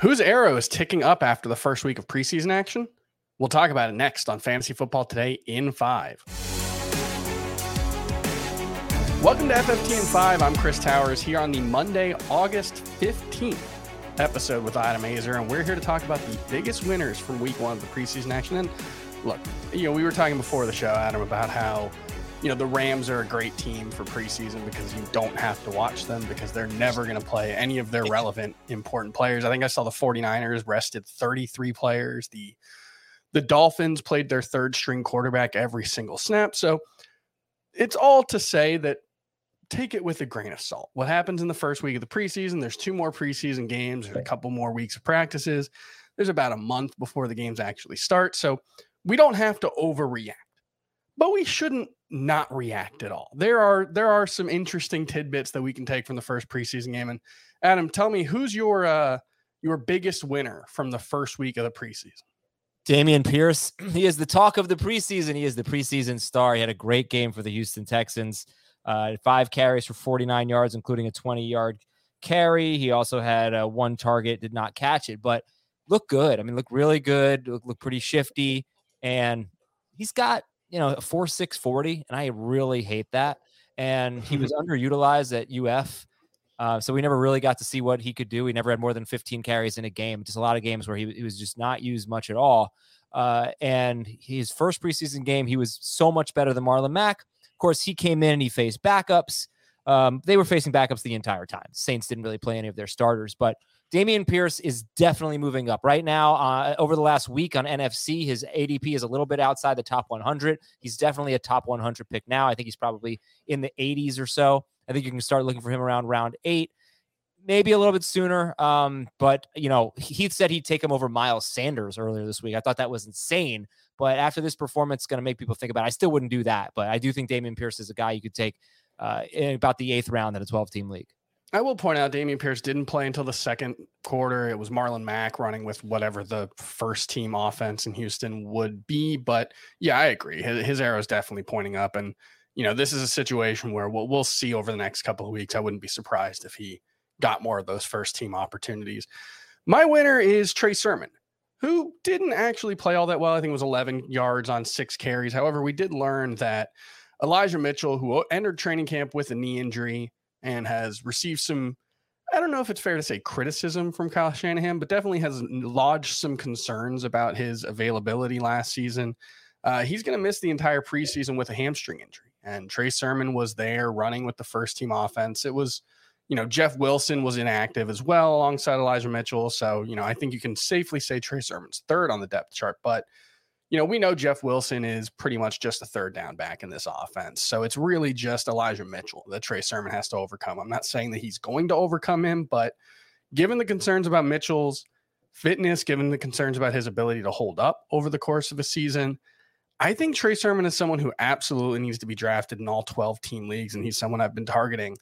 Whose arrow is ticking up after the first week of preseason action? We'll talk about it next on Fantasy Football Today in 5. Welcome to FFT in 5. I'm Chris Towers here on the Monday, August 15th episode with Adam Aizer, and we're here to talk about the biggest winners from week one of the preseason action. And look, you know, we were talking before the show, Adam, about how you know, the Rams are a great team for preseason because you don't have to watch them because they're never going to play any of their relevant important players. I think I saw the 49ers rested 33 players. The the Dolphins played their third string quarterback every single snap. So it's all to say that take it with a grain of salt. What happens in the first week of the preseason? There's two more preseason games, there's a couple more weeks of practices. There's about a month before the games actually start. So we don't have to overreact but we shouldn't not react at all. There are there are some interesting tidbits that we can take from the first preseason game. And Adam, tell me who's your uh your biggest winner from the first week of the preseason? Dameon Pierce. He is the talk of the preseason. He is the preseason star. He had a great game for the Houston Texans. Uh, five carries for 49 yards, including a 20 yard carry. He also had uh, one target, did not catch it, but looked good. I mean, looked really good. Looked, looked pretty shifty, and he's got you know, a four six forty, and I really hate that. And he was underutilized at UF. Uh, so we never really got to see what he could do. He never had more than 15 carries in a game. Just a lot of games where he, he was just not used much at all. Uh, and his first preseason game, he was so much better than Marlon Mack. Of course, he came in and he faced backups. Um, they were facing backups the entire time. Saints didn't really play any of their starters, but Dameon Pierce is definitely moving up right now. Uh, over the last week on NFFC, his ADP is a little bit outside the top 100. He's definitely a top 100 pick now. I think he's probably in the 80s or so. I think you can start looking for him around round eight, maybe a little bit sooner. Um, but you know, Heath said he'd take him over Miles Sanders earlier this week. I thought that was insane. But after this performance, going to make people think about. It. I still wouldn't do that, but I do think Dameon Pierce is a guy you could take uh, in about the eighth round in a 12 team league. I will point out Dameon Pierce didn't play until the second quarter. It was Marlon Mack running with whatever the first team offense in Houston would be. But yeah, I agree. His, his arrow is definitely pointing up. And, you know, this is a situation where we'll, we'll see over the next couple of weeks. I wouldn't be surprised if he got more of those first team opportunities. My winner is Trey Sermon, who didn't actually play all that well. I think it was 11 yards on six carries. However, we did learn that Elijah Mitchell, who entered training camp with a knee injury, and has received some I don't know if it's fair to say criticism from Kyle Shanahan, but definitely has lodged some concerns about his availability last season. Uh, he's going to miss the entire preseason with a hamstring injury. And Trey Sermon was there running with the first team offense. It was, you know, Jeff Wilson was inactive as well alongside Elijah Mitchell. So, you know, I think you can safely say Trey Sermon's third on the depth chart. But you know, we know Jeff Wilson is pretty much just a third down back in this offense. So it's really just Elijah Mitchell that Trey Sermon has to overcome. I'm not saying that he's going to overcome him, but given the concerns about Mitchell's fitness, given the concerns about his ability to hold up over the course of a season, I think Trey Sermon is someone who absolutely needs to be drafted in all 12 team leagues. And he's someone I've been targeting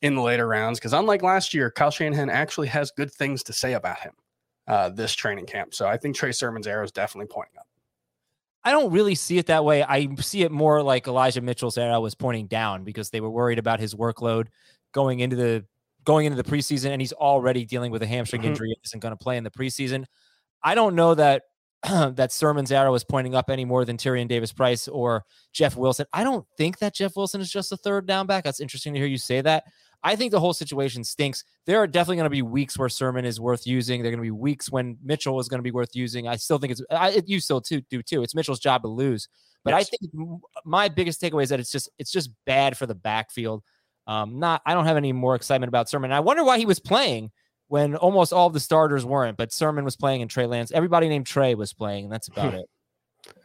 in the later rounds because unlike last year, Kyle Shanahan actually has good things to say about him uh, this training camp. So I think Trey Sermon's arrow is definitely pointing up. I don't really see it that way. I see it more like Elijah Mitchell's era was pointing down because they were worried about his workload going into the going into the preseason, and he's already dealing with a hamstring mm-hmm. injury. Isn't going to play in the preseason. I don't know that that Sermon's arrow is pointing up any more than Tyrion Davis Price or Jeff Wilson. I don't think that Jeff Wilson is just a third down back. That's interesting to hear you say that. I think the whole situation stinks. There are definitely going to be weeks where Sermon is worth using. There are going to be weeks when Mitchell is going to be worth using. I still think it's I, you still too do too. It's Mitchell's job to lose, but yes. I think my biggest takeaway is that it's just it's just bad for the backfield. Um, not I don't have any more excitement about Sermon. I wonder why he was playing when almost all of the starters weren't, but Sermon was playing and Trey Lance. Everybody named Trey was playing, and that's about it.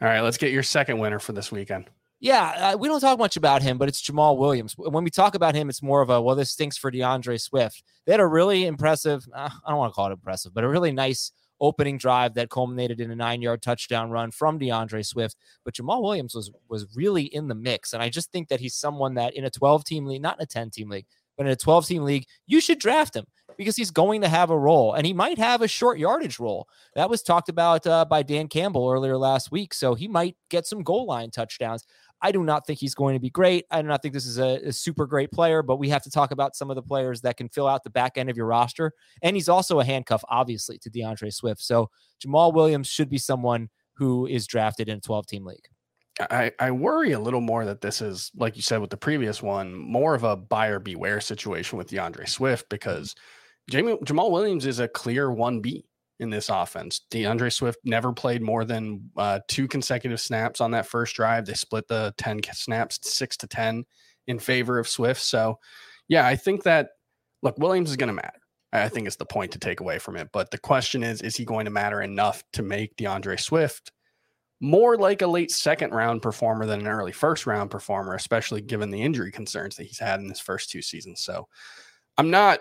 All right, let's get your second winner for this weekend. Yeah, uh, we don't talk much about him, but it's Jamaal Williams. When we talk about him, it's more of a well, this stinks for D'Andre Swift. They had a really impressive, uh, I don't want to call it impressive, but a really nice opening drive that culminated in a nine-yard touchdown run from D'Andre Swift. But Jamaal Williams was was really in the mix, and I just think that he's someone that in a 12-team league, not in a 10-team league, but in a 12-team league, you should draft him because he's going to have a role and he might have a short yardage role. That was talked about uh, by Dan Campbell earlier last week. So he might get some goal line touchdowns. I do not think he's going to be great. I do not think this is a, a, super great player, but we have to talk about some of the players that can fill out the back end of your roster. And he's also a handcuff, obviously, to D'Andre Swift. So Jamaal Williams should be someone who is drafted in a 12 team league. I, I worry a little more that this is, like you said with the previous one, more of a buyer beware situation with D'Andre Swift because Jamie, Jamaal Williams is a clear 1B in this offense. D'Andre Swift never played more than uh, two consecutive snaps on that first drive. They split the 10 snaps, six to 10 in favor of Swift. So, yeah, I think that, look, Williams is going to matter. I think it's the point to take away from it. But the question is, is he going to matter enough to make D'Andre Swift more like a late second round performer than an early first round performer, especially given the injury concerns that he's had in his first two seasons? So, I'm not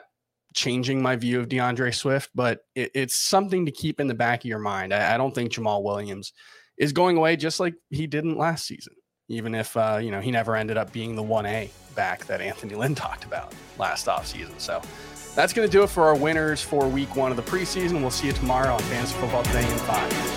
changing my view of D'Andre Swift, but it, it's something to keep in the back of your mind. I, I, don't think Jamaal Williams is going away just like he didn't last season, even if uh, you know he never ended up being the one A back that Anthony Lynn talked about last offseason. So that's going to do it for our winners for week one of the preseason. We'll see you tomorrow on Fantasy Football Today in five.